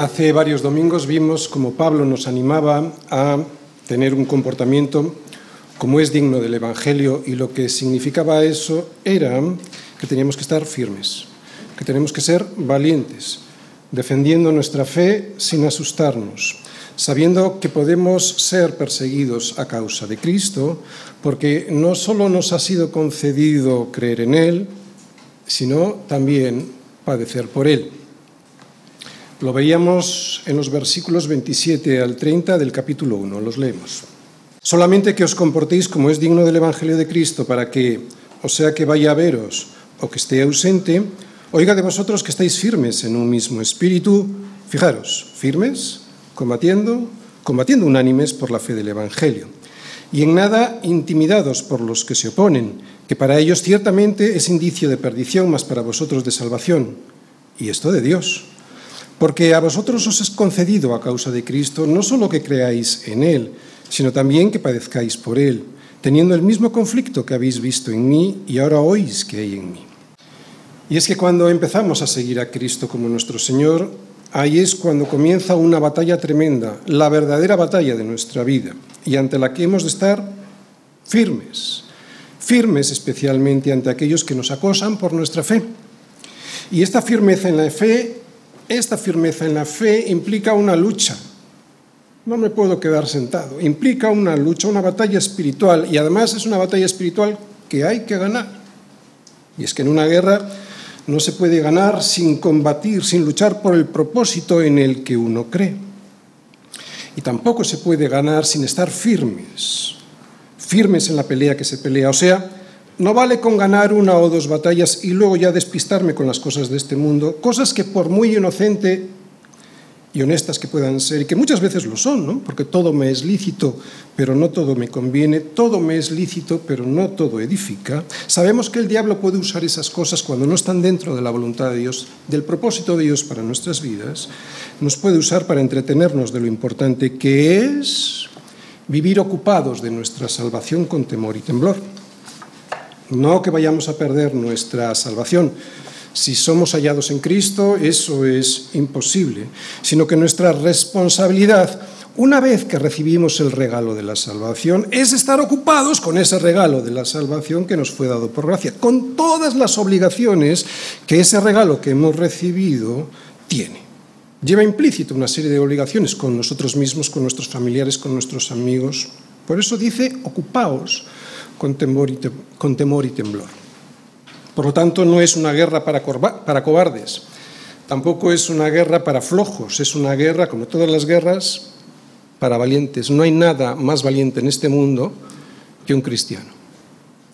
Hace varios domingos vimos como Pablo nos animaba a tener un comportamiento como es digno del Evangelio y lo que significaba eso era que teníamos que estar firmes, que tenemos que ser valientes, defendiendo nuestra fe sin asustarnos, sabiendo que podemos ser perseguidos a causa de Cristo, porque no solo nos ha sido concedido creer en Él, sino también padecer por Él. Lo veíamos en los versículos 27 al 30 del capítulo 1, los leemos. Solamente que os comportéis como es digno del Evangelio de Cristo, para que, o sea que vaya a veros o que esté ausente, oiga de vosotros que estáis firmes en un mismo espíritu, fijaros, firmes, combatiendo, combatiendo unánimes por la fe del Evangelio, y en nada intimidados por los que se oponen, que para ellos ciertamente es indicio de perdición, mas para vosotros de salvación, y esto de Dios porque a vosotros os es concedido a causa de Cristo no solo que creáis en Él, sino también que padezcáis por Él, teniendo el mismo conflicto que habéis visto en mí y ahora oís que hay en mí. Y es que cuando empezamos a seguir a Cristo como nuestro Señor, ahí es cuando comienza una batalla tremenda, la verdadera batalla de nuestra vida, y ante la que hemos de estar firmes, firmes especialmente ante aquellos que nos acosan por nuestra fe. Y esta firmeza en la fe esta firmeza en la fe implica una lucha. No me puedo quedar sentado. Implica una lucha, una batalla espiritual. Y además es una batalla espiritual que hay que ganar. Y es que en una guerra no se puede ganar sin combatir, sin luchar por el propósito en el que uno cree. Y tampoco se puede ganar sin estar firmes, firmes en la pelea que se pelea. O sea, no vale con ganar una o dos batallas y luego ya despistarme con las cosas de este mundo, cosas que por muy inocente y honestas que puedan ser, y que muchas veces lo son, ¿no? porque todo me es lícito, pero no todo me conviene, todo me es lícito, pero no todo edifica, sabemos que el diablo puede usar esas cosas cuando no están dentro de la voluntad de Dios, del propósito de Dios para nuestras vidas, nos puede usar para entretenernos de lo importante que es vivir ocupados de nuestra salvación con temor y temblor. No que vayamos a perder nuestra salvación. Si somos hallados en Cristo, eso es imposible, sino que nuestra responsabilidad, una vez que recibimos el regalo de la salvación, es estar ocupados con ese regalo de la salvación que nos fue dado por gracia, con todas las obligaciones que ese regalo que hemos recibido tiene. Lleva implícito una serie de obligaciones con nosotros mismos, con nuestros familiares, con nuestros amigos. Por eso dice, ocupaos con temor y, con temor y temblor. Por lo tanto, no es una guerra para cobardes, tampoco es una guerra para flojos, es una guerra, como todas las guerras, para valientes. No hay nada más valiente en este mundo que un cristiano.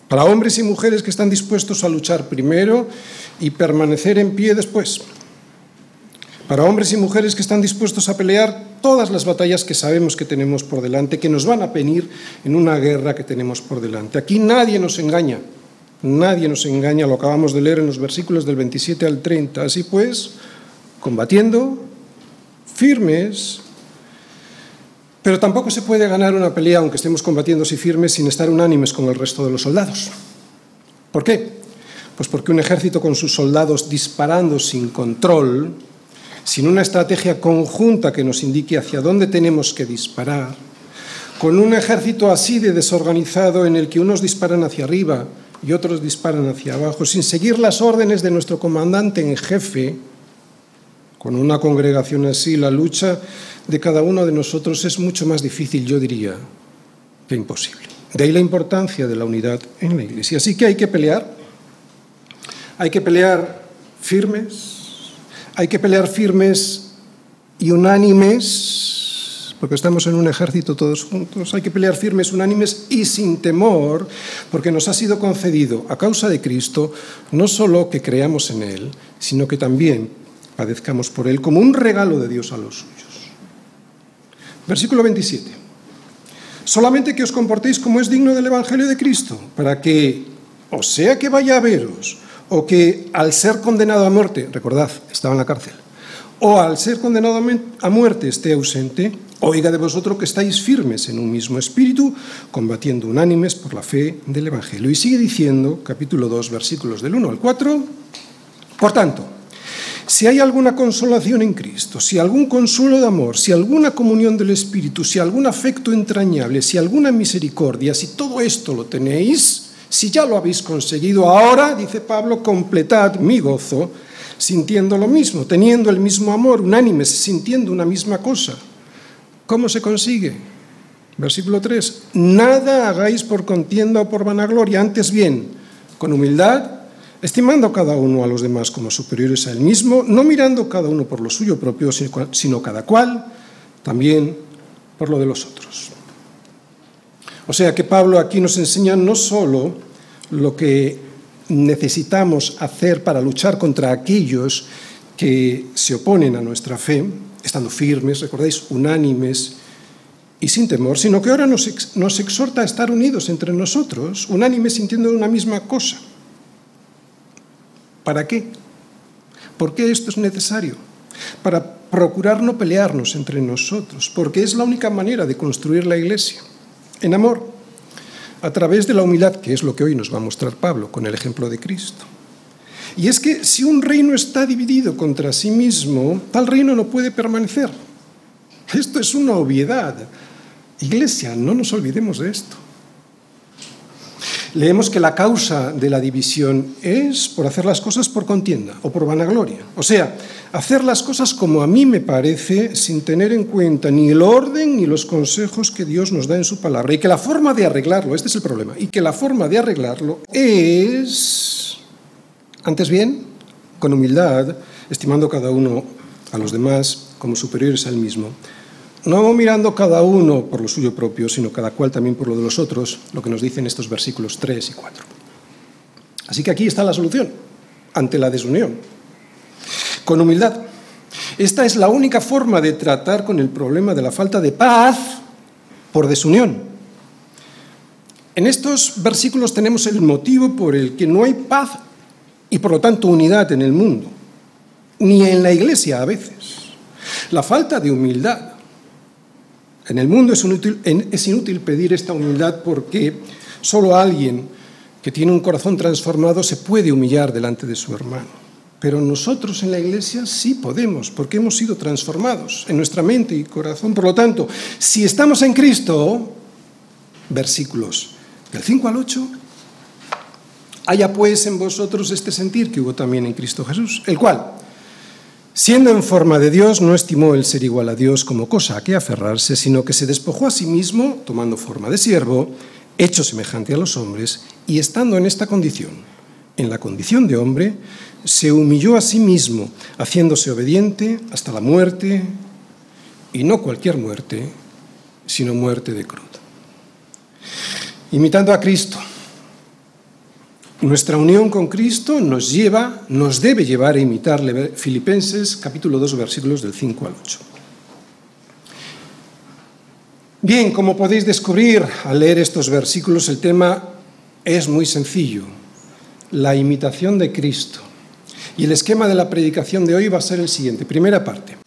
Para hombres y mujeres que están dispuestos a luchar primero y permanecer en pie después para hombres y mujeres que están dispuestos a pelear todas las batallas que sabemos que tenemos por delante, que nos van a venir en una guerra que tenemos por delante. Aquí nadie nos engaña, nadie nos engaña, lo acabamos de leer en los versículos del 27 al 30. Así pues, combatiendo, firmes, pero tampoco se puede ganar una pelea, aunque estemos combatiendo así firmes, sin estar unánimes con el resto de los soldados. ¿Por qué? Pues porque un ejército con sus soldados disparando sin control, sin una estrategia conjunta que nos indique hacia dónde tenemos que disparar, con un ejército así de desorganizado en el que unos disparan hacia arriba y otros disparan hacia abajo, sin seguir las órdenes de nuestro comandante en jefe, con una congregación así, la lucha de cada uno de nosotros es mucho más difícil, yo diría, que imposible. De ahí la importancia de la unidad en la Iglesia. Así que hay que pelear, hay que pelear firmes, hay que pelear firmes y unánimes, porque estamos en un ejército todos juntos, hay que pelear firmes, unánimes y sin temor, porque nos ha sido concedido a causa de Cristo no solo que creamos en Él, sino que también padezcamos por Él como un regalo de Dios a los suyos. Versículo 27. Solamente que os comportéis como es digno del Evangelio de Cristo, para que, o sea que vaya a veros, o que al ser condenado a muerte, recordad, estaba en la cárcel, o al ser condenado a muerte esté ausente, oiga de vosotros que estáis firmes en un mismo espíritu, combatiendo unánimes por la fe del Evangelio. Y sigue diciendo, capítulo 2, versículos del 1 al 4, por tanto, si hay alguna consolación en Cristo, si algún consuelo de amor, si alguna comunión del Espíritu, si algún afecto entrañable, si alguna misericordia, si todo esto lo tenéis, si ya lo habéis conseguido, ahora, dice Pablo, completad mi gozo, sintiendo lo mismo, teniendo el mismo amor, unánimes, sintiendo una misma cosa. ¿Cómo se consigue? Versículo 3. Nada hagáis por contienda o por vanagloria, antes bien, con humildad, estimando cada uno a los demás como superiores a él mismo, no mirando cada uno por lo suyo propio, sino cada cual también por lo de los otros. O sea que Pablo aquí nos enseña no solo lo que necesitamos hacer para luchar contra aquellos que se oponen a nuestra fe, estando firmes, recordáis, unánimes y sin temor, sino que ahora nos, nos exhorta a estar unidos entre nosotros, unánimes sintiendo una misma cosa. ¿Para qué? ¿Por qué esto es necesario? Para procurar no pelearnos entre nosotros, porque es la única manera de construir la iglesia, en amor, a través de la humildad, que es lo que hoy nos va a mostrar Pablo con el ejemplo de Cristo. Y es que si un reino está dividido contra sí mismo, tal reino no puede permanecer. Esto es una obviedad. Iglesia, no nos olvidemos de esto leemos que la causa de la división es por hacer las cosas por contienda o por vanagloria. O sea, hacer las cosas como a mí me parece sin tener en cuenta ni el orden ni los consejos que Dios nos da en su palabra. Y que la forma de arreglarlo, este es el problema, y que la forma de arreglarlo es, antes bien, con humildad, estimando cada uno a los demás como superiores al mismo no mirando cada uno por lo suyo propio, sino cada cual también por lo de los otros, lo que nos dicen estos versículos 3 y 4. Así que aquí está la solución ante la desunión. Con humildad. Esta es la única forma de tratar con el problema de la falta de paz por desunión. En estos versículos tenemos el motivo por el que no hay paz y por lo tanto unidad en el mundo, ni en la iglesia a veces. La falta de humildad en el mundo es inútil, pedir esta humildad porque solo alguien que tiene un corazón transformado se puede humillar delante de su hermano. Pero nosotros en la iglesia sí podemos, porque hemos sido transformados en nuestra mente y corazón. Por lo tanto, si estamos en Cristo, versículos del 5 al 8, haya pues en vosotros este sentir que hubo también en Cristo Jesús, el cual, Siendo en forma de Dios, no estimó el ser igual a Dios como cosa a que aferrarse, sino que se despojó a sí mismo, tomando forma de siervo, hecho semejante a los hombres, y estando en esta condición, en la condición de hombre, se humilló a sí mismo, haciéndose obediente hasta la muerte, y no cualquier muerte, sino muerte de cruz. Imitando a Cristo, nuestra unión con Cristo nos lleva, nos debe llevar a imitarle. Filipenses capítulo 2 versículos del 5 al 8. Bien, como podéis descubrir al leer estos versículos, el tema es muy sencillo, la imitación de Cristo. Y el esquema de la predicación de hoy va a ser el siguiente. Primera parte,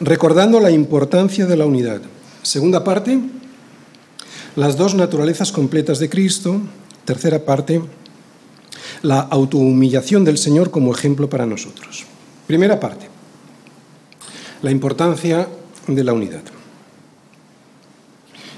recordando la importancia de la unidad. Segunda parte, las dos naturalezas completas de Cristo. Tercera parte, la autohumillación del Señor como ejemplo para nosotros. Primera parte, la importancia de la unidad.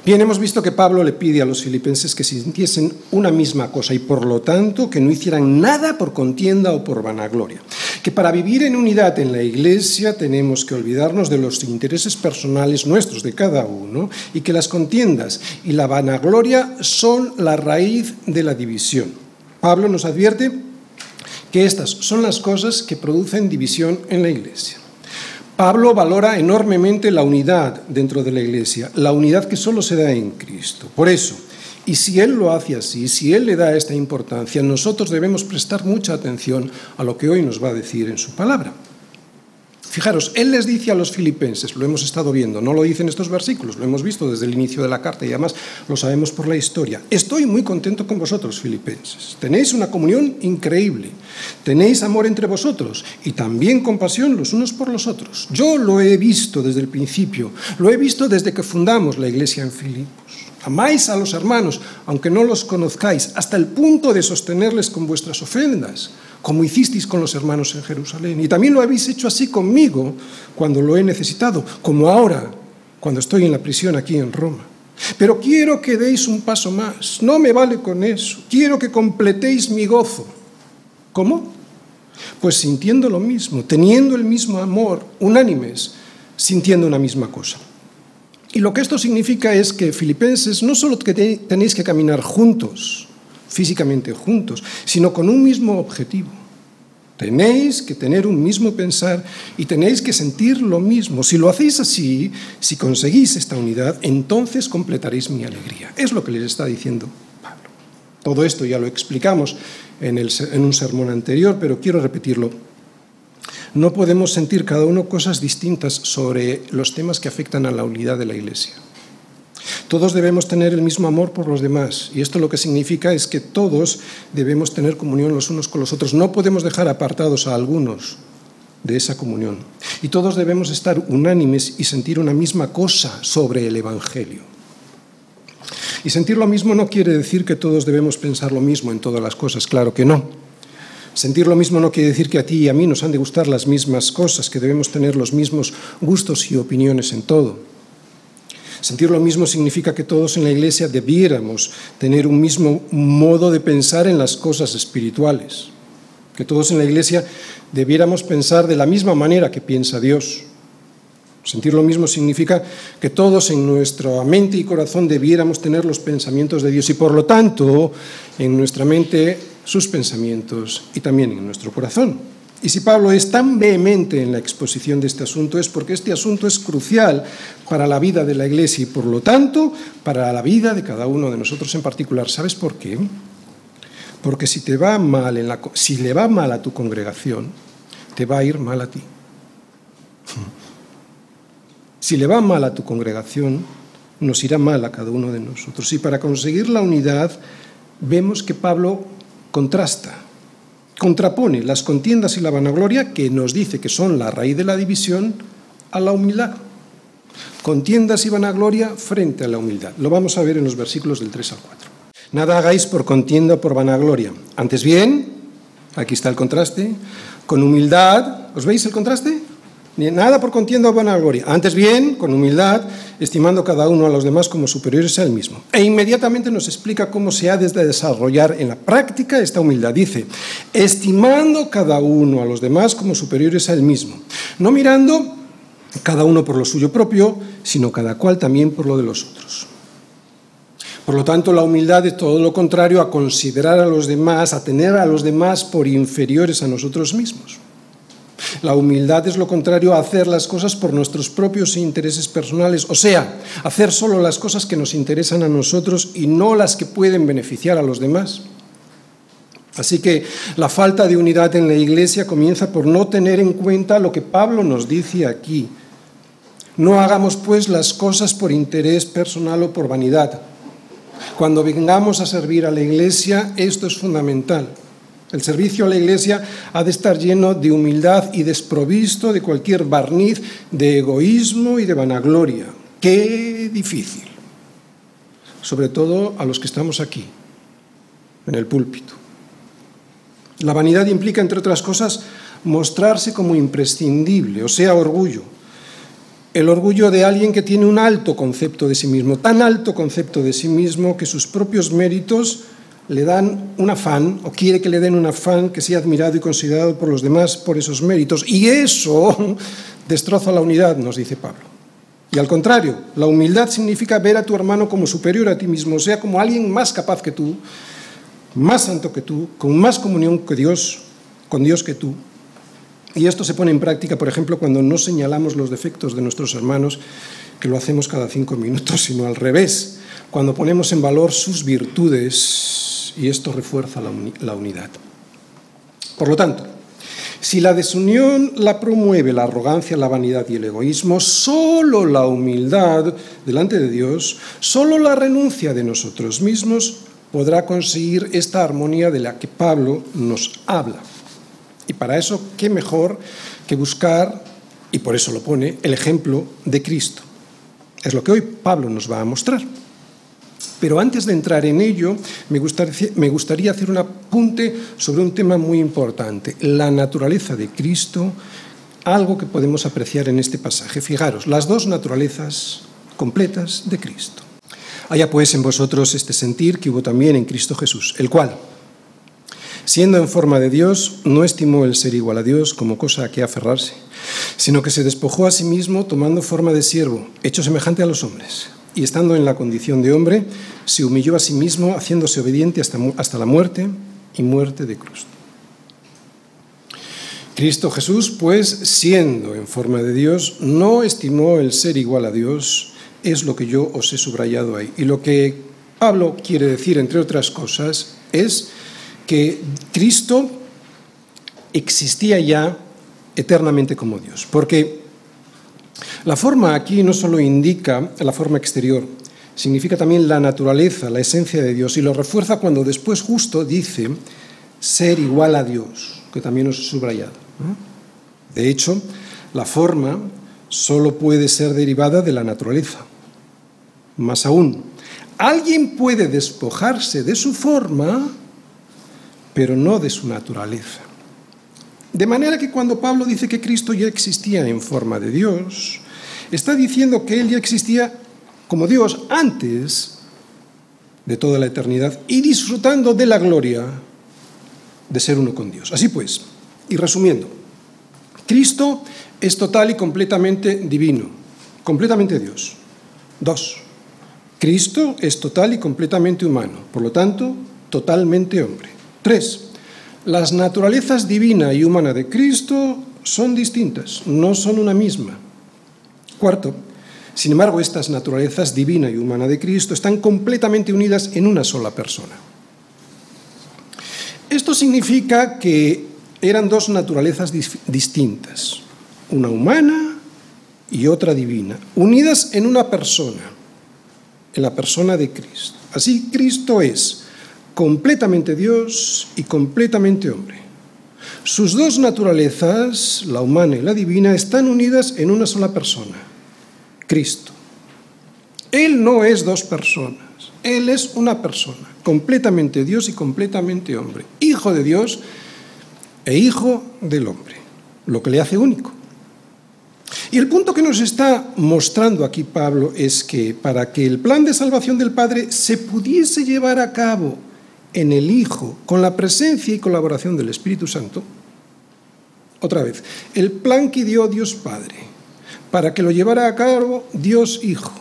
Bien, hemos visto que Pablo le pide a los filipenses que sintiesen una misma cosa y por lo tanto que no hicieran nada por contienda o por vanagloria. Que para vivir en unidad en la iglesia tenemos que olvidarnos de los intereses personales nuestros, de cada uno, y que las contiendas y la vanagloria son la raíz de la división. Pablo nos advierte que estas son las cosas que producen división en la iglesia. Pablo valora enormemente la unidad dentro de la iglesia, la unidad que solo se da en Cristo. Por eso, y si Él lo hace así, si Él le da esta importancia, nosotros debemos prestar mucha atención a lo que hoy nos va a decir en su palabra. Fijaros, Él les dice a los filipenses, lo hemos estado viendo, no lo dice en estos versículos, lo hemos visto desde el inicio de la carta y además lo sabemos por la historia. Estoy muy contento con vosotros, filipenses. Tenéis una comunión increíble, tenéis amor entre vosotros y también compasión los unos por los otros. Yo lo he visto desde el principio, lo he visto desde que fundamos la iglesia en Filipos. Amáis a los hermanos, aunque no los conozcáis, hasta el punto de sostenerles con vuestras ofrendas como hicisteis con los hermanos en Jerusalén. Y también lo habéis hecho así conmigo cuando lo he necesitado, como ahora, cuando estoy en la prisión aquí en Roma. Pero quiero que deis un paso más. No me vale con eso. Quiero que completéis mi gozo. ¿Cómo? Pues sintiendo lo mismo, teniendo el mismo amor, unánimes, sintiendo una misma cosa. Y lo que esto significa es que filipenses no solo tenéis que caminar juntos, físicamente juntos, sino con un mismo objetivo. Tenéis que tener un mismo pensar y tenéis que sentir lo mismo. Si lo hacéis así, si conseguís esta unidad, entonces completaréis mi alegría. Es lo que les está diciendo Pablo. Todo esto ya lo explicamos en, un sermón anterior, pero quiero repetirlo. No podemos sentir cada uno cosas distintas sobre los temas que afectan a la unidad de la Iglesia. Todos debemos tener el mismo amor por los demás y esto lo que significa es que todos debemos tener comunión los unos con los otros. No podemos dejar apartados a algunos de esa comunión. Y todos debemos estar unánimes y sentir una misma cosa sobre el Evangelio. Y sentir lo mismo no quiere decir que todos debemos pensar lo mismo en todas las cosas, claro que no. Sentir lo mismo no quiere decir que a ti y a mí nos han de gustar las mismas cosas, que debemos tener los mismos gustos y opiniones en todo. Sentir lo mismo significa que todos en la Iglesia debiéramos tener un mismo modo de pensar en las cosas espirituales, que todos en la Iglesia debiéramos pensar de la misma manera que piensa Dios. Sentir lo mismo significa que todos en nuestra mente y corazón debiéramos tener los pensamientos de Dios y por lo tanto en nuestra mente sus pensamientos y también en nuestro corazón. Y si Pablo es tan vehemente en la exposición de este asunto es porque este asunto es crucial para la vida de la Iglesia y por lo tanto para la vida de cada uno de nosotros en particular. ¿Sabes por qué? Porque si te va mal si le va mal a tu congregación, te va a ir mal a ti. Si le va mal a tu congregación, nos irá mal a cada uno de nosotros. Y para conseguir la unidad, vemos que Pablo contrasta contrapone las contiendas y la vanagloria, que nos dice que son la raíz de la división, a la humildad. Contiendas y vanagloria frente a la humildad. Lo vamos a ver en los versículos del 3 al 4. Nada hagáis por contienda o por vanagloria. Antes bien, aquí está el contraste, con humildad, ¿os veis el contraste? Nada por contienda o vanagloria. Antes bien, con humildad, estimando cada uno a los demás como superiores a él mismo. E inmediatamente nos explica cómo se ha de desarrollar en la práctica esta humildad. Dice, estimando cada uno a los demás como superiores a él mismo. No mirando cada uno por lo suyo propio, sino cada cual también por lo de los otros. Por lo tanto, la humildad es todo lo contrario a considerar a los demás, a tener a los demás por inferiores a nosotros mismos. La humildad es lo contrario a hacer las cosas por nuestros propios intereses personales, o sea, hacer solo las cosas que nos interesan a nosotros y no las que pueden beneficiar a los demás. Así que la falta de unidad en la Iglesia comienza por no tener en cuenta lo que Pablo nos dice aquí. No hagamos pues las cosas por interés personal o por vanidad. Cuando vengamos a servir a la Iglesia, esto es fundamental. El servicio a la Iglesia ha de estar lleno de humildad y desprovisto de cualquier barniz de egoísmo y de vanagloria. Qué difícil. Sobre todo a los que estamos aquí, en el púlpito. La vanidad implica, entre otras cosas, mostrarse como imprescindible, o sea, orgullo. El orgullo de alguien que tiene un alto concepto de sí mismo, tan alto concepto de sí mismo que sus propios méritos le dan un afán o quiere que le den un afán que sea admirado y considerado por los demás por esos méritos. Y eso destroza la unidad, nos dice Pablo. Y al contrario, la humildad significa ver a tu hermano como superior a ti mismo, o sea, como alguien más capaz que tú, más santo que tú, con más comunión que Dios, con Dios que tú. Y esto se pone en práctica, por ejemplo, cuando no señalamos los defectos de nuestros hermanos, que lo hacemos cada cinco minutos, sino al revés, cuando ponemos en valor sus virtudes y esto refuerza la, unidad. Por lo tanto, si la desunión la promueve la arrogancia, la vanidad y el egoísmo, solo la humildad delante de Dios, solo la renuncia de nosotros mismos podrá conseguir esta armonía de la que Pablo nos habla. Y para eso, ¿qué mejor que buscar, y por eso lo pone, el ejemplo de Cristo? Es lo que hoy Pablo nos va a mostrar. Pero antes de entrar en ello, me gustaría, hacer un apunte sobre un tema muy importante, la naturaleza de Cristo, algo que podemos apreciar en este pasaje. Fijaros, las dos naturalezas completas de Cristo. Haya pues en vosotros este sentir que hubo también en Cristo Jesús, el cual, siendo en forma de Dios, no estimó el ser igual a Dios como cosa a que aferrarse, sino que se despojó a sí mismo tomando forma de siervo, hecho semejante a los hombres y estando en la condición de hombre, se humilló a sí mismo, haciéndose obediente hasta, hasta la muerte y muerte de cruz. Cristo Jesús, pues, siendo en forma de Dios, no estimó el ser igual a Dios, es lo que yo os he subrayado ahí. Y lo que Pablo quiere decir, entre otras cosas, es que Cristo existía ya eternamente como Dios, porque la forma aquí no solo indica la forma exterior, significa también la naturaleza, la esencia de Dios, y lo refuerza cuando después justo dice ser igual a Dios, que también os he subrayado. De hecho, la forma solo puede ser derivada de la naturaleza. Más aún, alguien puede despojarse de su forma, pero no de su naturaleza. De manera que cuando Pablo dice que Cristo ya existía en forma de Dios, está diciendo que Él ya existía como Dios antes de toda la eternidad y disfrutando de la gloria de ser uno con Dios. Así pues, y resumiendo, Cristo es total y completamente divino, completamente Dios. Dos, Cristo es total y completamente humano, por lo tanto, totalmente hombre. Tres, las naturalezas divina y humana de Cristo son distintas, no son una misma. Cuarto, sin embargo, estas naturalezas divina y humana de Cristo están completamente unidas en una sola persona. Esto significa que eran dos naturalezas distintas, una humana y otra divina, unidas en una persona, en la persona de Cristo. Así, Cristo es completamente Dios y completamente hombre. Sus dos naturalezas, la humana y la divina, están unidas en una sola persona, Cristo. Él no es dos personas, Él es una persona, completamente Dios y completamente hombre, hijo de Dios e hijo del hombre, lo que le hace único. Y el punto que nos está mostrando aquí Pablo es que para que el plan de salvación del Padre se pudiese llevar a cabo en el Hijo, con la presencia y colaboración del Espíritu Santo, otra vez, el plan que dio Dios Padre para que lo llevara a cabo Dios Hijo.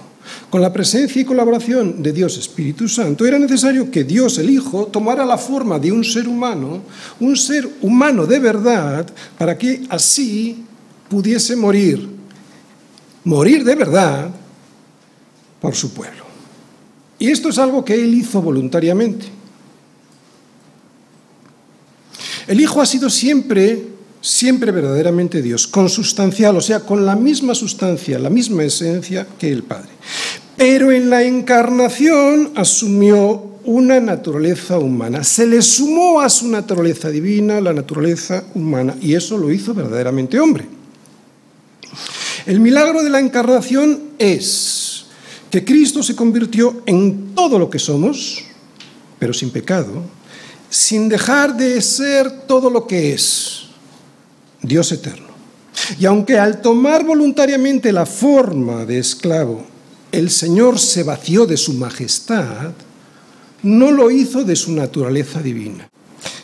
Con la presencia y colaboración de Dios Espíritu Santo, era necesario que Dios el Hijo tomara la forma de un ser humano, un ser humano de verdad, para que así pudiese morir, morir de verdad por su pueblo. Y esto es algo que Él hizo voluntariamente. El Hijo ha sido siempre siempre verdaderamente Dios, consustancial, o sea, con la misma sustancia, la misma esencia que el Padre. Pero en la encarnación asumió una naturaleza humana, se le sumó a su naturaleza divina la naturaleza humana, y eso lo hizo verdaderamente hombre. El milagro de la encarnación es que Cristo se convirtió en todo lo que somos, pero sin pecado, sin dejar de ser todo lo que es Dios eterno. Y aunque al tomar voluntariamente la forma de esclavo, el Señor se vació de su majestad, no lo hizo de su naturaleza divina.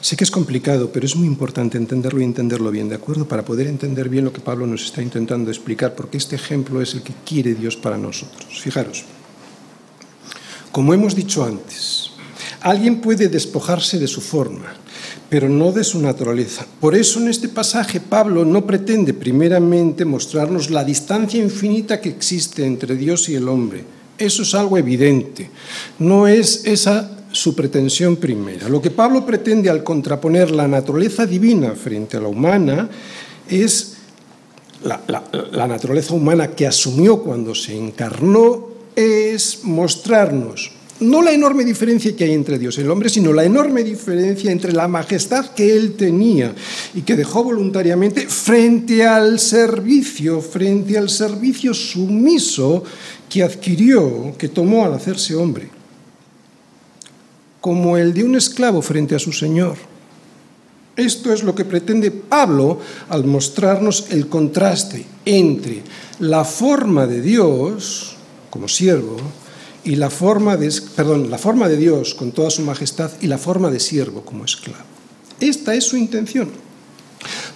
Sé que es complicado, pero es muy importante entenderlo y entenderlo bien, ¿de acuerdo? Para poder entender bien lo que Pablo nos está intentando explicar, porque este ejemplo es el que quiere Dios para nosotros. Fijaros, como hemos dicho antes, alguien puede despojarse de su forma, pero no de su naturaleza. Por eso en este pasaje Pablo no pretende primeramente mostrarnos la distancia infinita que existe entre Dios y el hombre. Eso es algo evidente. No es esa su pretensión primera. Lo que Pablo pretende al contraponer la naturaleza divina frente a la humana es la, naturaleza humana que asumió cuando se encarnó, es mostrarnos no la enorme diferencia que hay entre Dios y el hombre, sino la enorme diferencia entre la majestad que él tenía y que dejó voluntariamente frente al servicio, frente al servicio sumiso que adquirió, que tomó al hacerse hombre. como el de un esclavo frente a su Señor. Esto es lo que pretende Pablo al mostrarnos el contraste entre la forma de Dios como siervo y la forma de, perdón, la forma de Dios con toda su majestad y la forma de siervo como esclavo. Esta es su intención.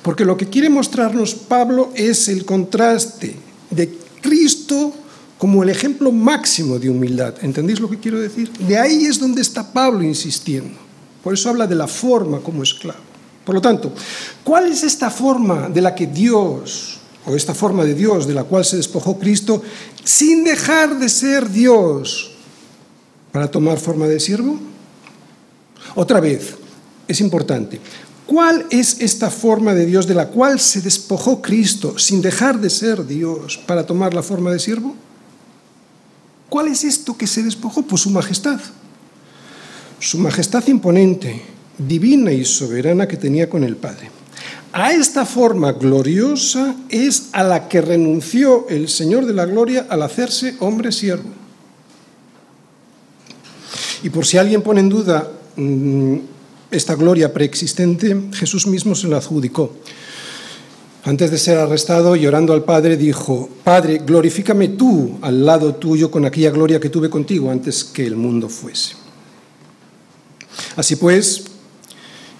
Porque lo que quiere mostrarnos Pablo es el contraste de Cristo como el ejemplo máximo de humildad. ¿Entendéis lo que quiero decir? De ahí es donde está Pablo insistiendo. Por eso habla de la forma como esclavo. Por lo tanto, ¿cuál es esta forma de la que Dios, esta forma de Dios de la cual se despojó Cristo, sin dejar de ser Dios para tomar forma de siervo? Otra vez, es importante. ¿Cuál es esta forma de Dios de la cual se despojó Cristo sin dejar de ser Dios para tomar la forma de siervo? ¿Cuál es esto que se despojó? Pues su majestad. Su majestad imponente, divina y soberana que tenía con el Padre. A esta forma gloriosa es a la que renunció el Señor de la Gloria al hacerse hombre siervo. Y por si alguien pone en duda mm, esta gloria preexistente, Jesús mismo se la adjudicó. Antes de ser arrestado, llorando al Padre, dijo, Padre, glorifícame tú al lado tuyo con aquella gloria que tuve contigo antes que el mundo fuese. Así pues,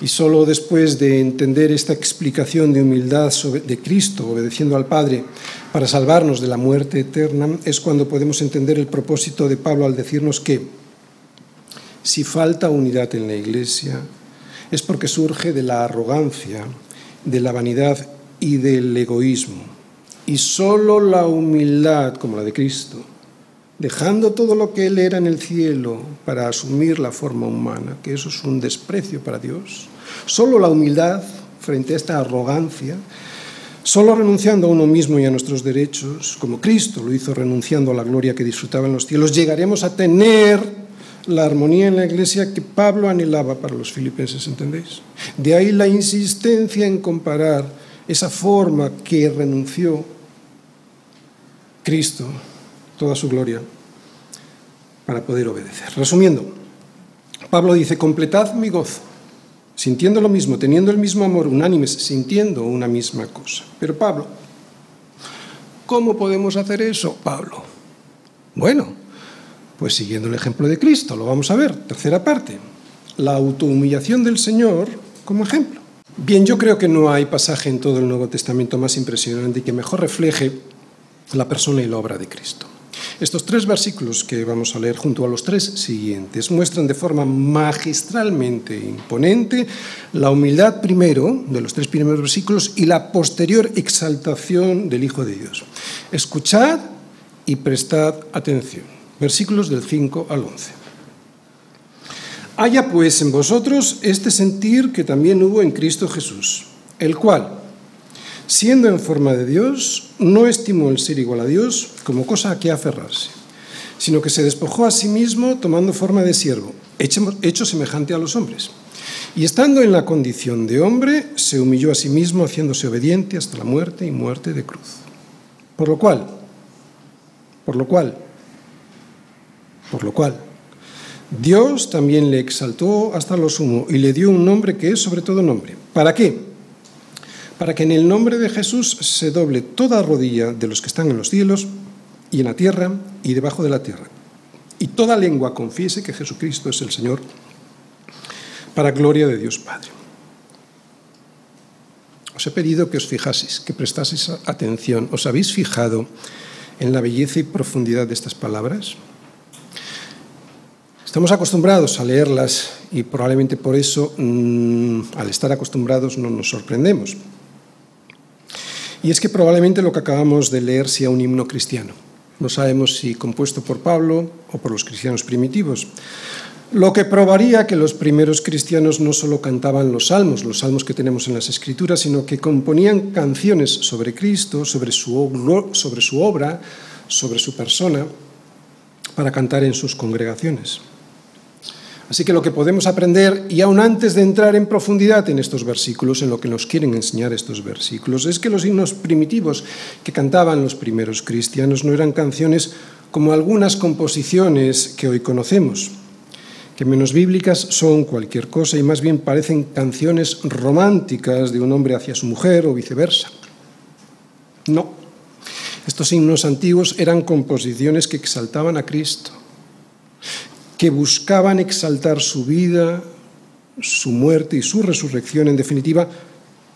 y solo después de entender esta explicación de humildad de Cristo, obedeciendo al Padre, para salvarnos de la muerte eterna, es cuando podemos entender el propósito de Pablo al decirnos que si falta unidad en la Iglesia, es porque surge de la arrogancia, de la vanidad y del egoísmo. Y solo la humildad, como la de Cristo, dejando todo lo que Él era en el cielo para asumir la forma humana, que eso es un desprecio para Dios. Solo la humildad frente a esta arrogancia, solo renunciando a uno mismo y a nuestros derechos, como Cristo lo hizo renunciando a la gloria que disfrutaba en los cielos, llegaremos a tener la armonía en la iglesia que Pablo anhelaba para los filipenses, ¿entendéis? De ahí la insistencia en comparar esa forma que renunció Cristo toda su gloria para poder obedecer. Resumiendo, Pablo dice, completad mi gozo, sintiendo lo mismo, teniendo el mismo amor, unánimes, sintiendo una misma cosa. Pero Pablo, ¿cómo podemos hacer eso, Pablo? Bueno, pues siguiendo el ejemplo de Cristo, lo vamos a ver. Tercera parte, la autohumillación del Señor como ejemplo. Bien, yo creo que no hay pasaje en todo el Nuevo Testamento más impresionante y que mejor refleje la persona y la obra de Cristo. Estos tres versículos que vamos a leer junto a los tres siguientes muestran de forma magistralmente imponente la humildad primero de los tres primeros versículos y la posterior exaltación del Hijo de Dios. Escuchad y prestad atención. Versículos del 5 al 11. Haya pues en vosotros este sentir que también hubo en Cristo Jesús, el cual, siendo en forma de Dios, no estimó el ser igual a Dios como cosa a que aferrarse, sino que se despojó a sí mismo tomando forma de siervo, hecho semejante a los hombres. Y estando en la condición de hombre, se humilló a sí mismo, haciéndose obediente hasta la muerte y muerte de cruz. Por lo cual, por lo cual, por lo cual, Dios también le exaltó hasta lo sumo y le dio un nombre que es sobre todo nombre. ¿Para qué? Para que en el nombre de Jesús se doble toda rodilla de los que están en los cielos y en la tierra y debajo de la tierra, y toda lengua confiese que Jesucristo es el Señor, para gloria de Dios Padre. Os he pedido que os fijaseis, que prestaseis atención. ¿Os habéis fijado en la belleza y profundidad de estas palabras? Estamos acostumbrados a leerlas y probablemente por eso, mm, al estar acostumbrados, no nos sorprendemos. Y es que probablemente lo que acabamos de leer sea un himno cristiano. No sabemos si compuesto por Pablo o por los cristianos primitivos. Lo que probaría que los primeros cristianos no solo cantaban los salmos, los salmos que tenemos en las escrituras, sino que componían canciones sobre Cristo, sobre su, sobre su obra, sobre su persona, para cantar en sus congregaciones. Así que lo que podemos aprender, y aún antes de entrar en profundidad en estos versículos, en lo que nos quieren enseñar estos versículos, es que los himnos primitivos que cantaban los primeros cristianos no eran canciones como algunas composiciones que hoy conocemos, que menos bíblicas son cualquier cosa y más bien parecen canciones románticas de un hombre hacia su mujer o viceversa. No, estos himnos antiguos eran composiciones que exaltaban a Cristo, que buscaban exaltar su vida, su muerte y su resurrección, en definitiva,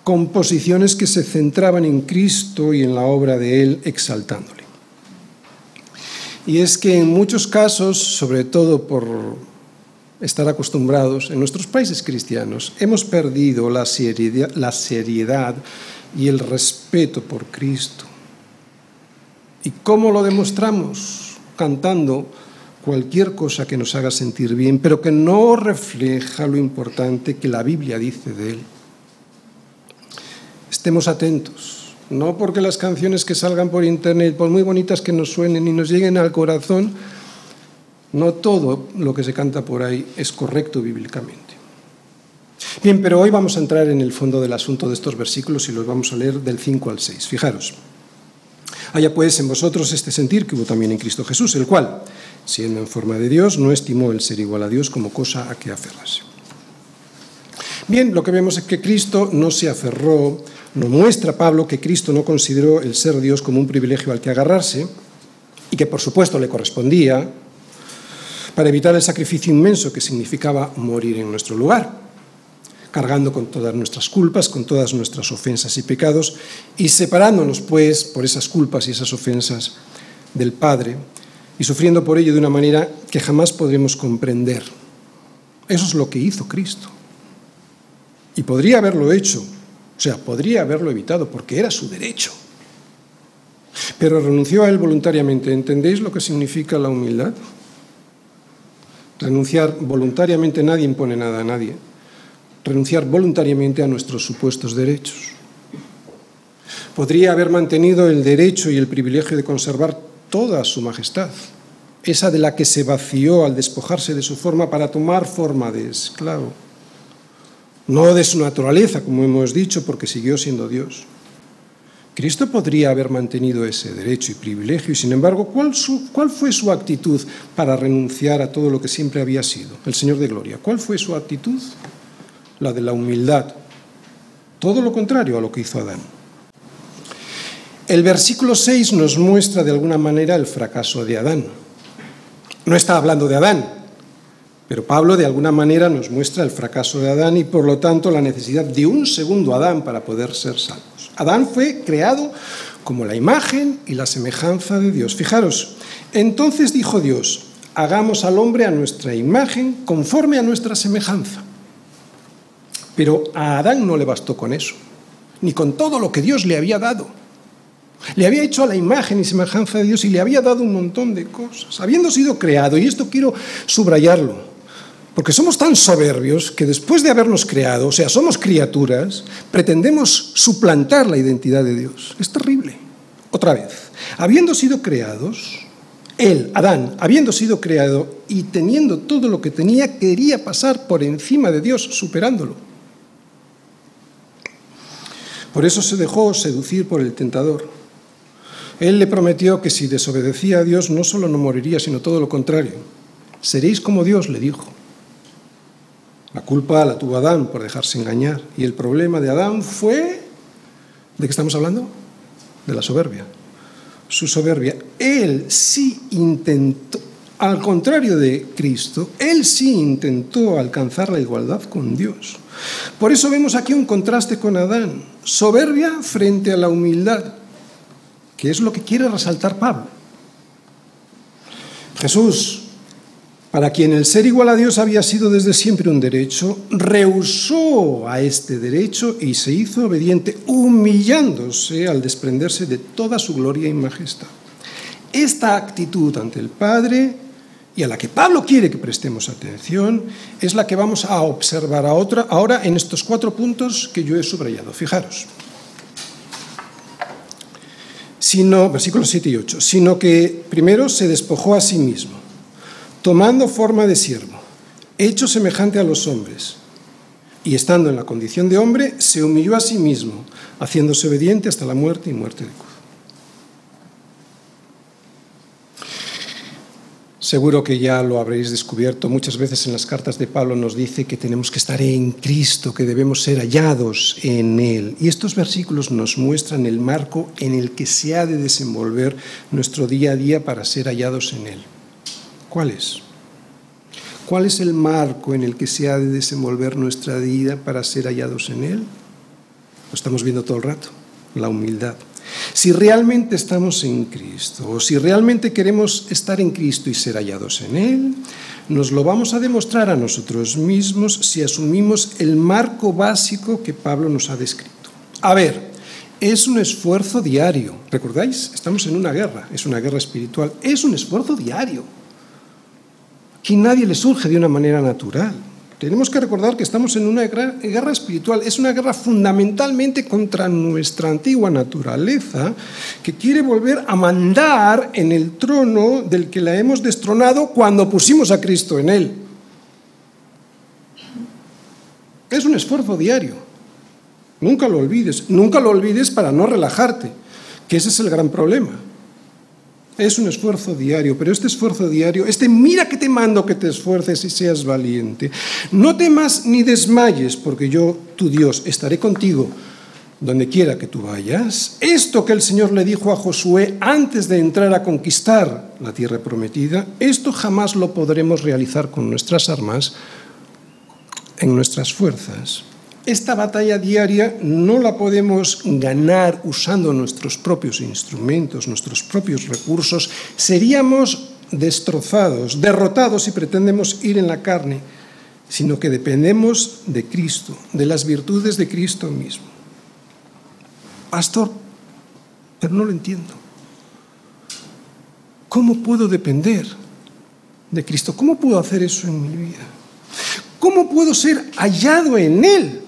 composiciones que se centraban en Cristo y en la obra de Él, exaltándole. Y es que en muchos casos, sobre todo por estar acostumbrados, en nuestros países cristianos, hemos perdido la seriedad, la seriedad y el respeto por Cristo. ¿Y cómo lo demostramos? Cantando cualquier cosa que nos haga sentir bien, pero que no refleja lo importante que la Biblia dice de Él. Estemos atentos, no porque las canciones que salgan por internet, por muy bonitas que nos suenen y nos lleguen al corazón, no todo lo que se canta por ahí es correcto bíblicamente. Bien, pero hoy vamos a entrar en el fondo del asunto de estos versículos y los vamos a leer del 5 al 6. Fijaros. Haya pues en vosotros este sentir que hubo también en Cristo Jesús, el cual, siendo en forma de Dios, no estimó el ser igual a Dios como cosa a que aferrarse. Bien, lo que vemos es que Cristo no se aferró, no muestra Pablo que Cristo no consideró el ser Dios como un privilegio al que agarrarse y que por supuesto le correspondía para evitar el sacrificio inmenso que significaba morir en nuestro lugar cargando con todas nuestras culpas, con todas nuestras ofensas y pecados, y separándonos, pues, por esas culpas y esas ofensas del Padre, y sufriendo por ello de una manera que jamás podremos comprender. Eso es lo que hizo Cristo. Y podría haberlo hecho, o sea, podría haberlo evitado, porque era su derecho. Pero renunció a él voluntariamente. ¿Entendéis lo que significa la humildad? Renunciar voluntariamente nadie impone nada a nadie renunciar voluntariamente a nuestros supuestos derechos. Podría haber mantenido el derecho y el privilegio de conservar toda su majestad, esa de la que se vació al despojarse de su forma para tomar forma de esclavo, no de su naturaleza, como hemos dicho, porque siguió siendo Dios. Cristo podría haber mantenido ese derecho y privilegio y, sin embargo, ¿cuál, ¿cuál, fue su actitud para renunciar a todo lo que siempre había sido? El Señor de Gloria. ¿Cuál fue su actitud? la de la humildad. Todo lo contrario a lo que hizo Adán. El versículo 6 nos muestra de alguna manera el fracaso de Adán. No está hablando de Adán, pero Pablo de alguna manera nos muestra el fracaso de Adán y por lo tanto la necesidad de un segundo Adán para poder ser salvos. Adán fue creado como la imagen y la semejanza de Dios. Fijaros, entonces dijo Dios, hagamos al hombre a nuestra imagen conforme a nuestra semejanza. Pero a Adán no le bastó con eso, ni con todo lo que Dios le había dado. Le había hecho a la imagen y semejanza de Dios y le había dado un montón de cosas. Habiendo sido creado, y esto quiero subrayarlo, porque somos tan soberbios que después de habernos creado, o sea, somos criaturas, pretendemos suplantar la identidad de Dios. Es terrible. Otra vez, habiendo sido creados, él, Adán, habiendo sido creado y teniendo todo lo que tenía, quería pasar por encima de Dios, superándolo. Por eso se dejó seducir por el tentador. Él le prometió que si desobedecía a Dios no solo no moriría, sino todo lo contrario. Seréis como Dios, le dijo. La culpa la tuvo Adán por dejarse engañar. Y el problema de Adán fue... ¿De qué estamos hablando? De la soberbia. Su soberbia. Él sí intentó, al contrario de Cristo, él sí intentó alcanzar la igualdad con Dios. Por eso vemos aquí un contraste con Adán, soberbia frente a la humildad, que es lo que quiere resaltar Pablo. Jesús, para quien el ser igual a Dios había sido desde siempre un derecho, rehusó a este derecho y se hizo obediente, humillándose al desprenderse de toda su gloria y majestad. Esta actitud ante el Padre y a la que Pablo quiere que prestemos atención es la que vamos a observar ahora en estos cuatro puntos que yo he subrayado. Fijaros. Sino, versículos 7 y 8, sino que primero se despojó a sí mismo, tomando forma de siervo, hecho semejante a los hombres, y estando en la condición de hombre, se humilló a sí mismo, haciéndose obediente hasta la muerte y muerte de. Seguro que ya lo habréis descubierto. Muchas veces en las cartas de Pablo nos dice que tenemos que estar en Cristo, que debemos ser hallados en Él. Y estos versículos nos muestran el marco en el que se ha de desenvolver nuestro día a día para ser hallados en Él. ¿Cuál es? ¿Cuál es el marco en el que se ha de desenvolver nuestra vida para ser hallados en Él? Lo estamos viendo todo el rato, la humildad. Si realmente estamos en Cristo o si realmente queremos estar en Cristo y ser hallados en Él, nos lo vamos a demostrar a nosotros mismos si asumimos el marco básico que Pablo nos ha descrito. A ver, es un esfuerzo diario. ¿Recordáis? Estamos en una guerra, es una guerra espiritual. Es un esfuerzo diario. Aquí nadie le surge de una manera natural. Tenemos que recordar que estamos en una guerra espiritual, es una guerra fundamentalmente contra nuestra antigua naturaleza que quiere volver a mandar en el trono del que la hemos destronado cuando pusimos a Cristo en él. Es un esfuerzo diario. Nunca lo olvides, nunca lo olvides para no relajarte, que ese es el gran problema. Es un esfuerzo diario, pero este esfuerzo diario, este mira que te mando que te esfuerces y seas valiente. No temas ni desmayes, porque yo, tu Dios, estaré contigo donde quiera que tú vayas. Esto que el Señor le dijo a Josué antes de entrar a conquistar la tierra prometida, esto jamás lo podremos realizar con nuestras armas, en nuestras fuerzas. Esta batalla diaria no la podemos ganar usando nuestros propios instrumentos, nuestros propios recursos. Seríamos destrozados, derrotados si pretendemos ir en la carne, sino que dependemos de Cristo, de las virtudes de Cristo mismo. Pastor, pero no lo entiendo. ¿Cómo puedo depender de Cristo? ¿Cómo puedo hacer eso en mi vida? ¿Cómo puedo ser hallado en Él?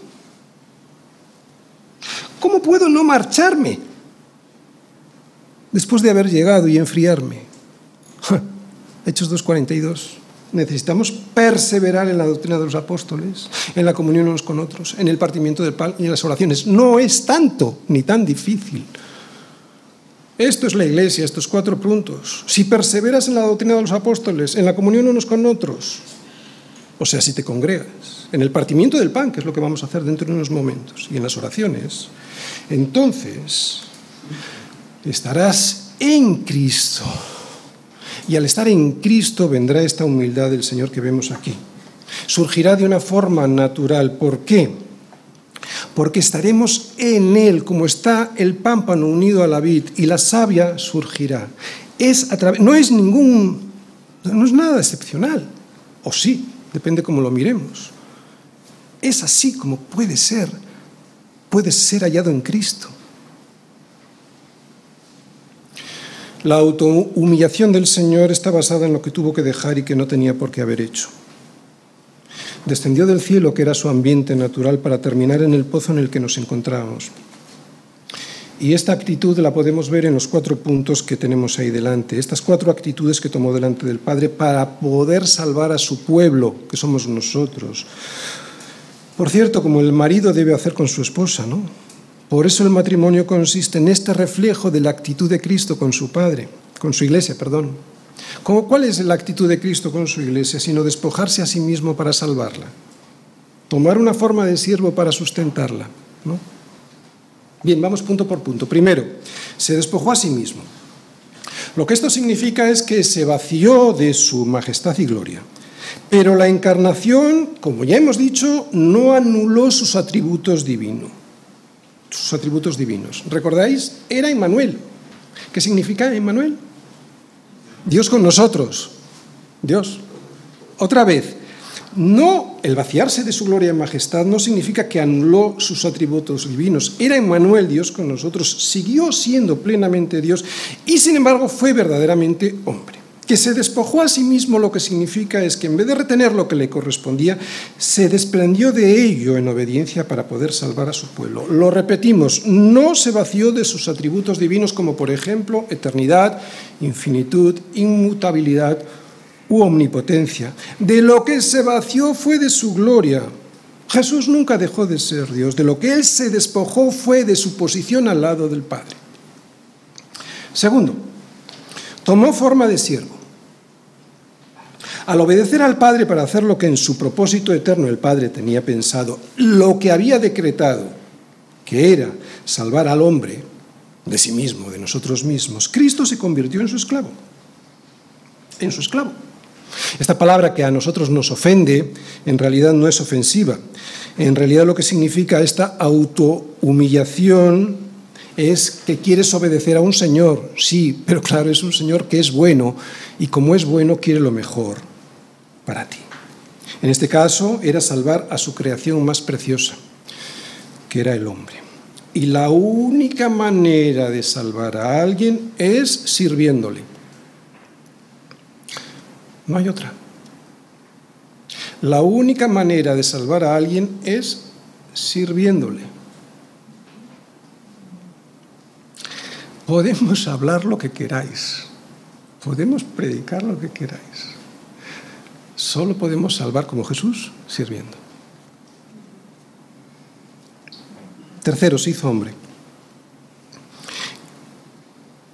¿Cómo puedo no marcharme después de haber llegado y enfriarme? Hechos 2.42. Necesitamos perseverar en la doctrina de los apóstoles, en la comunión unos con otros, en el partimiento del pan y en las oraciones. No es tanto ni tan difícil. Esto es la iglesia, estos cuatro puntos. Si perseveras en la doctrina de los apóstoles, en la comunión unos con otros, o sea, si te congregas, en el partimiento del pan, que es lo que vamos a hacer dentro de unos momentos, y en las oraciones, entonces estarás en Cristo. Y al estar en Cristo vendrá esta humildad del Señor que vemos aquí. Surgirá de una forma natural. ¿Por qué? Porque estaremos en Él, como está el pámpano unido a la vid, y la savia surgirá. Es a no es ningún, no es nada excepcional, o sí, depende cómo lo miremos. Es así como puede ser puedes ser hallado en Cristo. La autohumillación del Señor está basada en lo que tuvo que dejar y que no tenía por qué haber hecho. Descendió del cielo, que era su ambiente natural, para terminar en el pozo en el que nos encontrábamos. Y esta actitud la podemos ver en los cuatro puntos que tenemos ahí delante, estas cuatro actitudes que tomó delante del Padre para poder salvar a su pueblo, que somos nosotros. Por cierto, como el marido debe hacer con su esposa, ¿no? Por eso el matrimonio consiste en este reflejo de la actitud de Cristo con su Padre, con su iglesia, perdón. ¿Cuál es la actitud de Cristo con su iglesia? Sino despojarse a sí mismo para salvarla. Tomar una forma de siervo para sustentarla. ¿no? Bien, vamos punto por punto. Primero, se despojó a sí mismo. Lo que esto significa es que se vació de su majestad y gloria. Pero la encarnación, como ya hemos dicho, no anuló sus atributos divinos. Sus atributos divinos. ¿Recordáis? Era Emmanuel. ¿Qué significa Emmanuel? Dios con nosotros. Dios. Otra vez, no el vaciarse de su gloria y majestad no significa que anuló sus atributos divinos. Era Emmanuel Dios con nosotros, siguió siendo plenamente Dios y sin embargo fue verdaderamente hombre que se despojó a sí mismo lo que significa es que en vez de retener lo que le correspondía, se desprendió de ello en obediencia para poder salvar a su pueblo. Lo repetimos, no se vació de sus atributos divinos como por ejemplo eternidad, infinitud, inmutabilidad u omnipotencia. De lo que se vació fue de su gloria. Jesús nunca dejó de ser Dios. De lo que él se despojó fue de su posición al lado del Padre. Segundo, tomó forma de siervo. Al obedecer al Padre para hacer lo que en su propósito eterno el Padre tenía pensado, lo que había decretado, que era salvar al hombre de sí mismo, de nosotros mismos, Cristo se convirtió en su esclavo. En su esclavo. Esta palabra que a nosotros nos ofende, en realidad no es ofensiva. En realidad lo que significa esta autohumillación es que quieres obedecer a un Señor, sí, pero claro, es un Señor que es bueno y como es bueno quiere lo mejor para ti. En este caso era salvar a su creación más preciosa, que era el hombre. Y la única manera de salvar a alguien es sirviéndole. No hay otra. La única manera de salvar a alguien es sirviéndole. Podemos hablar lo que queráis, podemos predicar lo que queráis. Solo podemos salvar como Jesús sirviendo. Tercero, se hizo hombre.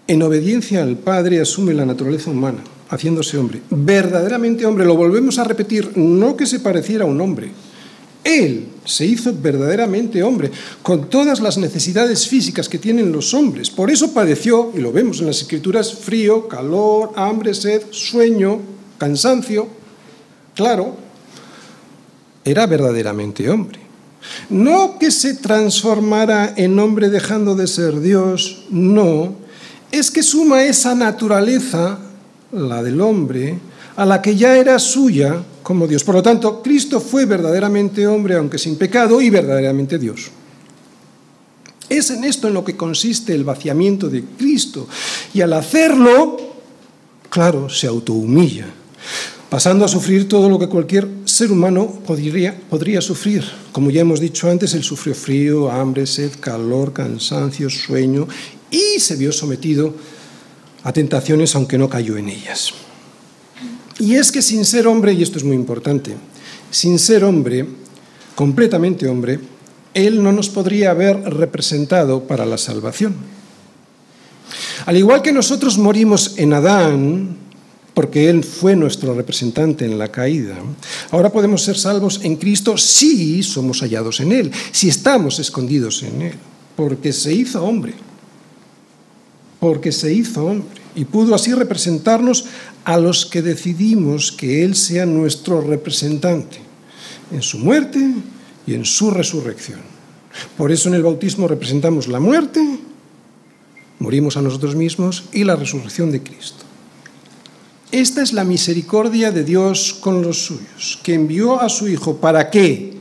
En obediencia al Padre asume la naturaleza humana, haciéndose hombre. Verdaderamente hombre, lo volvemos a repetir, no que se pareciera a un hombre, él se hizo verdaderamente hombre, con todas las necesidades físicas que tienen los hombres. Por eso padeció, y lo vemos en las escrituras, frío, calor, hambre, sed, sueño, cansancio. Claro, era verdaderamente hombre. No que se transformara en hombre dejando de ser Dios, no, es que suma esa naturaleza, la del hombre, a la que ya era suya como Dios. Por lo tanto, Cristo fue verdaderamente hombre, aunque sin pecado, y verdaderamente Dios. Es en esto en lo que consiste el vaciamiento de Cristo. Y al hacerlo, claro, se autohumilla, pasando a sufrir todo lo que cualquier ser humano podría, podría sufrir. Como ya hemos dicho antes, él sufrió frío, hambre, sed, calor, cansancio, sueño, y se vio sometido a tentaciones aunque no cayó en ellas. Y es que sin ser hombre, y esto es muy importante, sin ser hombre, completamente hombre, Él no nos podría haber representado para la salvación. Al igual que nosotros morimos en Adán, porque Él fue nuestro representante en la caída, ahora podemos ser salvos en Cristo si somos hallados en Él, si estamos escondidos en Él, porque se hizo hombre, porque se hizo hombre y pudo así representarnos a los que decidimos que Él sea nuestro representante en su muerte y en su resurrección. Por eso en el bautismo representamos la muerte, morimos a nosotros mismos y la resurrección de Cristo. Esta es la misericordia de Dios con los suyos, que envió a su Hijo para que,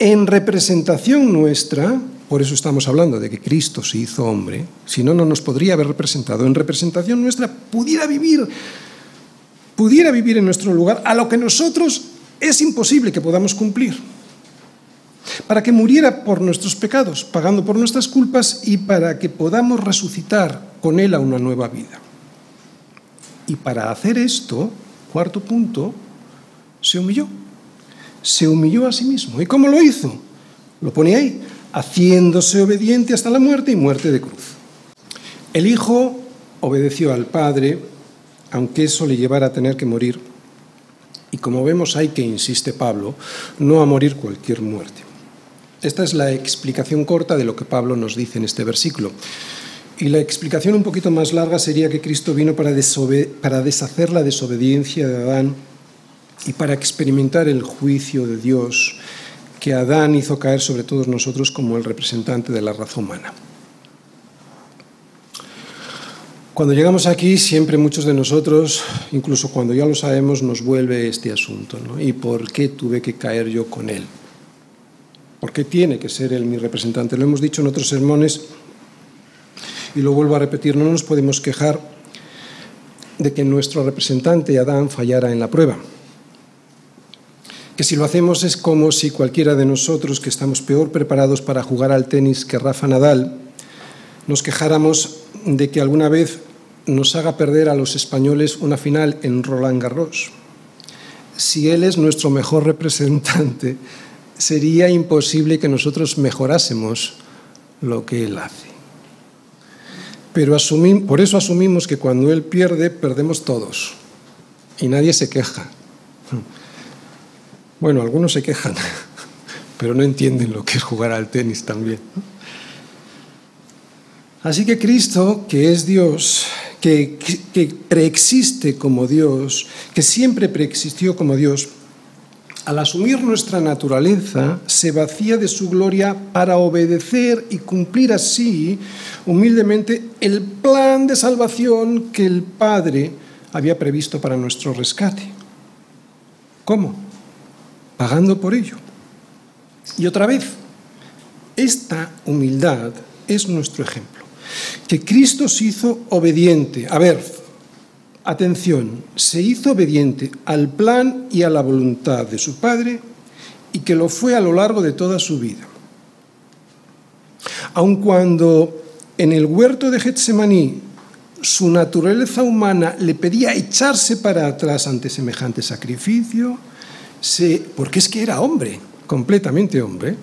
en representación nuestra, por eso estamos hablando de que Cristo se hizo hombre, si no, no nos podría haber representado, en representación nuestra, pudiera vivir pudiera vivir en nuestro lugar, a lo que nosotros es imposible que podamos cumplir. Para que muriera por nuestros pecados, pagando por nuestras culpas y para que podamos resucitar con Él a una nueva vida. Y para hacer esto, cuarto punto, se humilló. Se humilló a sí mismo. ¿Y cómo lo hizo? Lo pone ahí, haciéndose obediente hasta la muerte y muerte de cruz. El Hijo obedeció al Padre aunque eso le llevara a tener que morir. Y como vemos hay que, insiste Pablo, no a morir cualquier muerte. Esta es la explicación corta de lo que Pablo nos dice en este versículo. Y la explicación un poquito más larga sería que Cristo vino para, para deshacer la desobediencia de Adán y para experimentar el juicio de Dios que Adán hizo caer sobre todos nosotros como el representante de la raza humana. Cuando llegamos aquí, siempre muchos de nosotros, incluso cuando ya lo sabemos, nos vuelve este asunto. ¿no? ¿Y por qué tuve que caer yo con él? ¿Por qué tiene que ser él mi representante? Lo hemos dicho en otros sermones y lo vuelvo a repetir, no nos podemos quejar de que nuestro representante Adán fallara en la prueba. Que si lo hacemos es como si cualquiera de nosotros que estamos peor preparados para jugar al tenis que Rafa Nadal, nos quejáramos de que alguna vez nos haga perder a los españoles una final en Roland Garros. Si él es nuestro mejor representante, sería imposible que nosotros mejorásemos lo que él hace. Pero por eso asumimos que cuando él pierde, perdemos todos. Y nadie se queja. Bueno, algunos se quejan, pero no entienden lo que es jugar al tenis también. Así que Cristo, que es Dios, que, preexiste como Dios, que siempre preexistió como Dios, al asumir nuestra naturaleza, se vacía de su gloria para obedecer y cumplir así humildemente el plan de salvación que el Padre había previsto para nuestro rescate. ¿Cómo? Pagando por ello. Y otra vez, esta humildad es nuestro ejemplo. Que Cristo se hizo obediente. A ver, atención, se hizo obediente al plan y a la voluntad de su Padre y que lo fue a lo largo de toda su vida. Aun cuando en el huerto de Getsemaní su naturaleza humana le pedía echarse para atrás ante semejante sacrificio, porque es que era hombre, completamente hombre,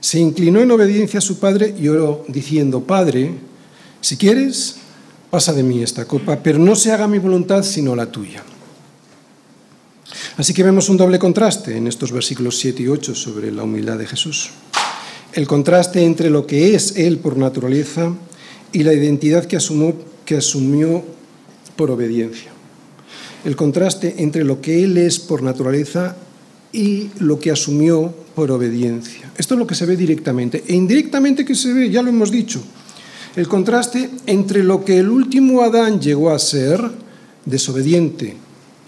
se inclinó en obediencia a su padre y oró diciendo, Padre, si quieres, pasa de mí esta copa, pero no se haga mi voluntad sino la tuya. Así que vemos un doble contraste en estos versículos 7 y 8 sobre la humildad de Jesús. El contraste entre lo que es Él por naturaleza y la identidad que que asumió por obediencia. El contraste entre lo que Él es por naturaleza y lo que asumió por obediencia. Esto es lo que se ve directamente. E indirectamente que se ve, ya lo hemos dicho, el contraste entre lo que el último Adán llegó a ser, desobediente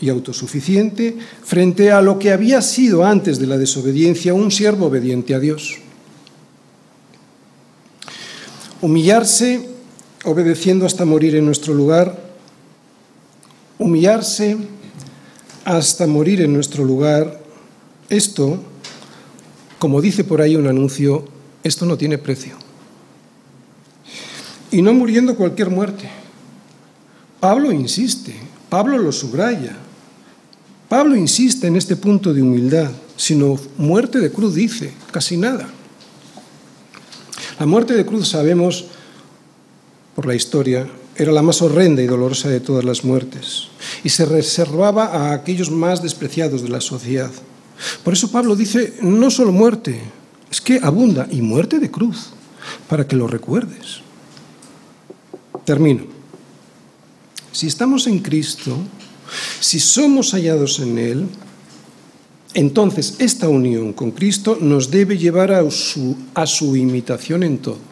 y autosuficiente, frente a lo que había sido antes de la desobediencia un siervo obediente a Dios. Humillarse obedeciendo hasta morir en nuestro lugar, humillarse hasta morir en nuestro lugar, esto, como dice por ahí un anuncio, esto no tiene precio y no muriendo cualquier muerte. Pablo insiste, Pablo lo subraya. Pablo insiste en este punto de humildad, sino muerte de cruz dice, casi nada. La muerte de cruz sabemos por la historia era la más horrenda y dolorosa de todas las muertes y se reservaba a aquellos más despreciados de la sociedad. Por eso Pablo dice, no solo muerte, es que abunda y muerte de cruz, para que lo recuerdes. Termino. Si estamos en Cristo, si somos hallados en Él, entonces esta unión con Cristo nos debe llevar a su, a su imitación en todo.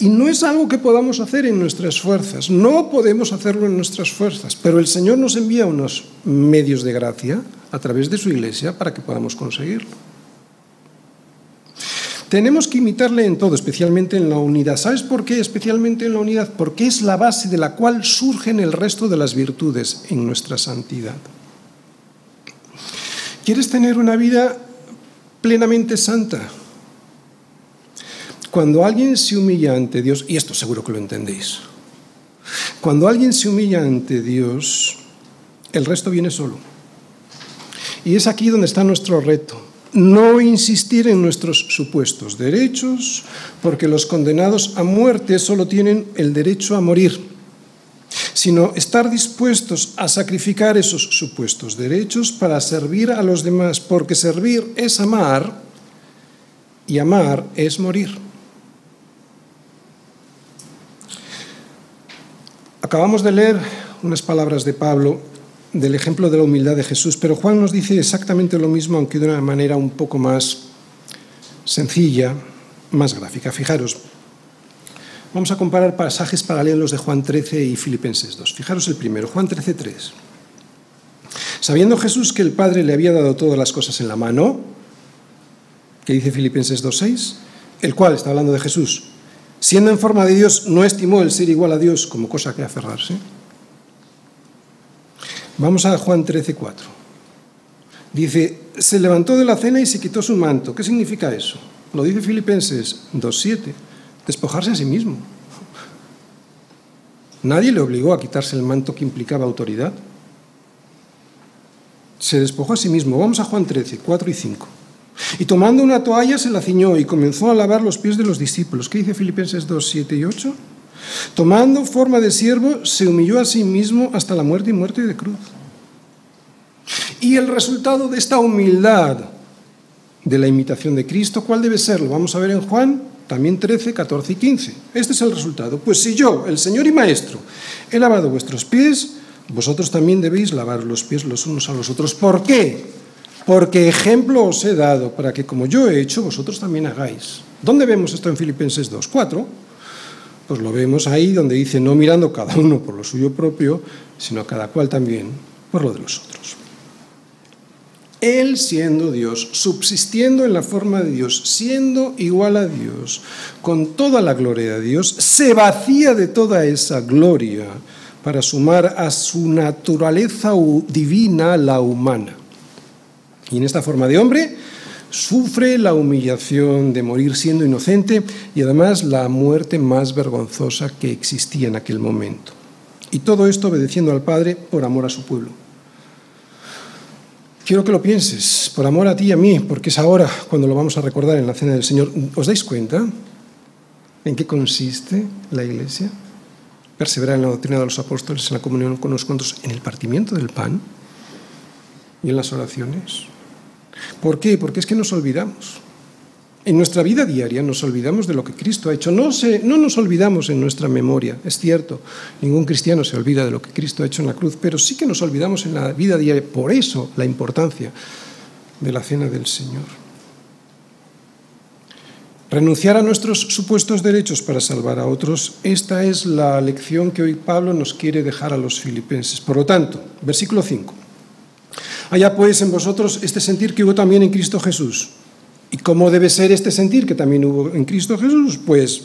Y no es algo que podamos hacer en nuestras fuerzas, no podemos hacerlo en nuestras fuerzas, pero el Señor nos envía unos medios de gracia a través de su iglesia para que podamos conseguirlo. Tenemos que imitarle en todo, especialmente en la unidad. ¿Sabes por qué? Especialmente en la unidad, porque es la base de la cual surgen el resto de las virtudes en nuestra santidad. ¿Quieres tener una vida plenamente santa? Cuando alguien se humilla ante Dios, y esto seguro que lo entendéis, cuando alguien se humilla ante Dios, el resto viene solo. Y es aquí donde está nuestro reto no insistir en nuestros supuestos derechos, porque los condenados a muerte solo tienen el derecho a morir, sino estar dispuestos a sacrificar esos supuestos derechos para servir a los demás, porque servir es amar y amar es morir. Acabamos de leer unas palabras de Pablo del ejemplo de la humildad de Jesús, pero Juan nos dice exactamente lo mismo, aunque de una manera un poco más sencilla, más gráfica. Fijaros, vamos a comparar pasajes paralelos de Juan 13 y Filipenses 2. Fijaros el primero, Juan 13, 3. Sabiendo Jesús que el Padre le había dado todas las cosas en la mano, que dice Filipenses 2.6, el cual, está hablando de Jesús, siendo en forma de Dios, no estimó el ser igual a Dios como cosa que aferrarse, Vamos a Juan 13, 4. Dice, se levantó de la cena y se quitó su manto. ¿Qué significa eso? Lo dice Filipenses 2.7, despojarse a sí mismo. Nadie le obligó a quitarse el manto que implicaba autoridad. Se despojó a sí mismo. Vamos a Juan 13, 4 y 5. Y tomando una toalla se la ciñó y comenzó a lavar los pies de los discípulos. ¿Qué dice Filipenses 2, 7 y 8? Tomando forma de siervo, se humilló a sí mismo hasta la muerte y muerte de cruz. Y el resultado de esta humildad de la imitación de Cristo, ¿cuál debe ser? Lo vamos a ver en Juan, también 13, 14 y 15. Este es el resultado. Pues si yo, el Señor y Maestro, he lavado vuestros pies, vosotros también debéis lavar los pies los unos a los otros. ¿Por qué? Porque ejemplo os he dado para que como yo he hecho, vosotros también hagáis. ¿Dónde vemos esto en Filipenses 2? 4. Pues lo vemos ahí donde dice, no mirando cada uno por lo suyo propio, sino cada cual también por lo de los otros. Él siendo Dios, subsistiendo en la forma de Dios, siendo igual a Dios, con toda la gloria de Dios, se vacía de toda esa gloria para sumar a su naturaleza divina la humana. Y en esta forma de hombre sufre la humillación de morir siendo inocente y además la muerte más vergonzosa que existía en aquel momento. Y todo esto obedeciendo al Padre por amor a su pueblo. Quiero que lo pienses, por amor a ti y a mí, porque es ahora cuando lo vamos a recordar en la cena del Señor. ¿Os dais cuenta en qué consiste la Iglesia? Perseverar en la doctrina de los apóstoles, en la comunión con los cuantos, en el partimiento del pan y en las oraciones. ¿Por qué? Porque es que nos olvidamos. En nuestra vida diaria nos olvidamos de lo que Cristo ha hecho. No, no nos olvidamos en nuestra memoria, es cierto. Ningún cristiano se olvida de lo que Cristo ha hecho en la cruz, pero sí que nos olvidamos en la vida diaria. Por eso la importancia de la cena del Señor. Renunciar a nuestros supuestos derechos para salvar a otros, esta es la lección que hoy Pablo nos quiere dejar a los filipenses. Por lo tanto, versículo 5. Haya pues en vosotros este sentir que hubo también en Cristo Jesús ¿Y cómo debe ser este sentir que también hubo en Cristo Jesús? Pues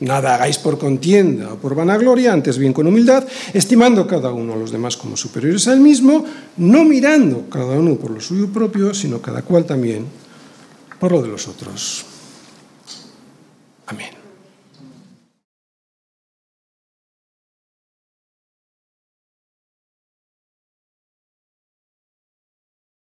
nada hagáis por contienda o por vanagloria, antes bien con humildad, estimando cada uno a los demás como superiores a él mismo, no mirando cada uno por lo suyo propio, sino cada cual también por lo de los otros. Amén.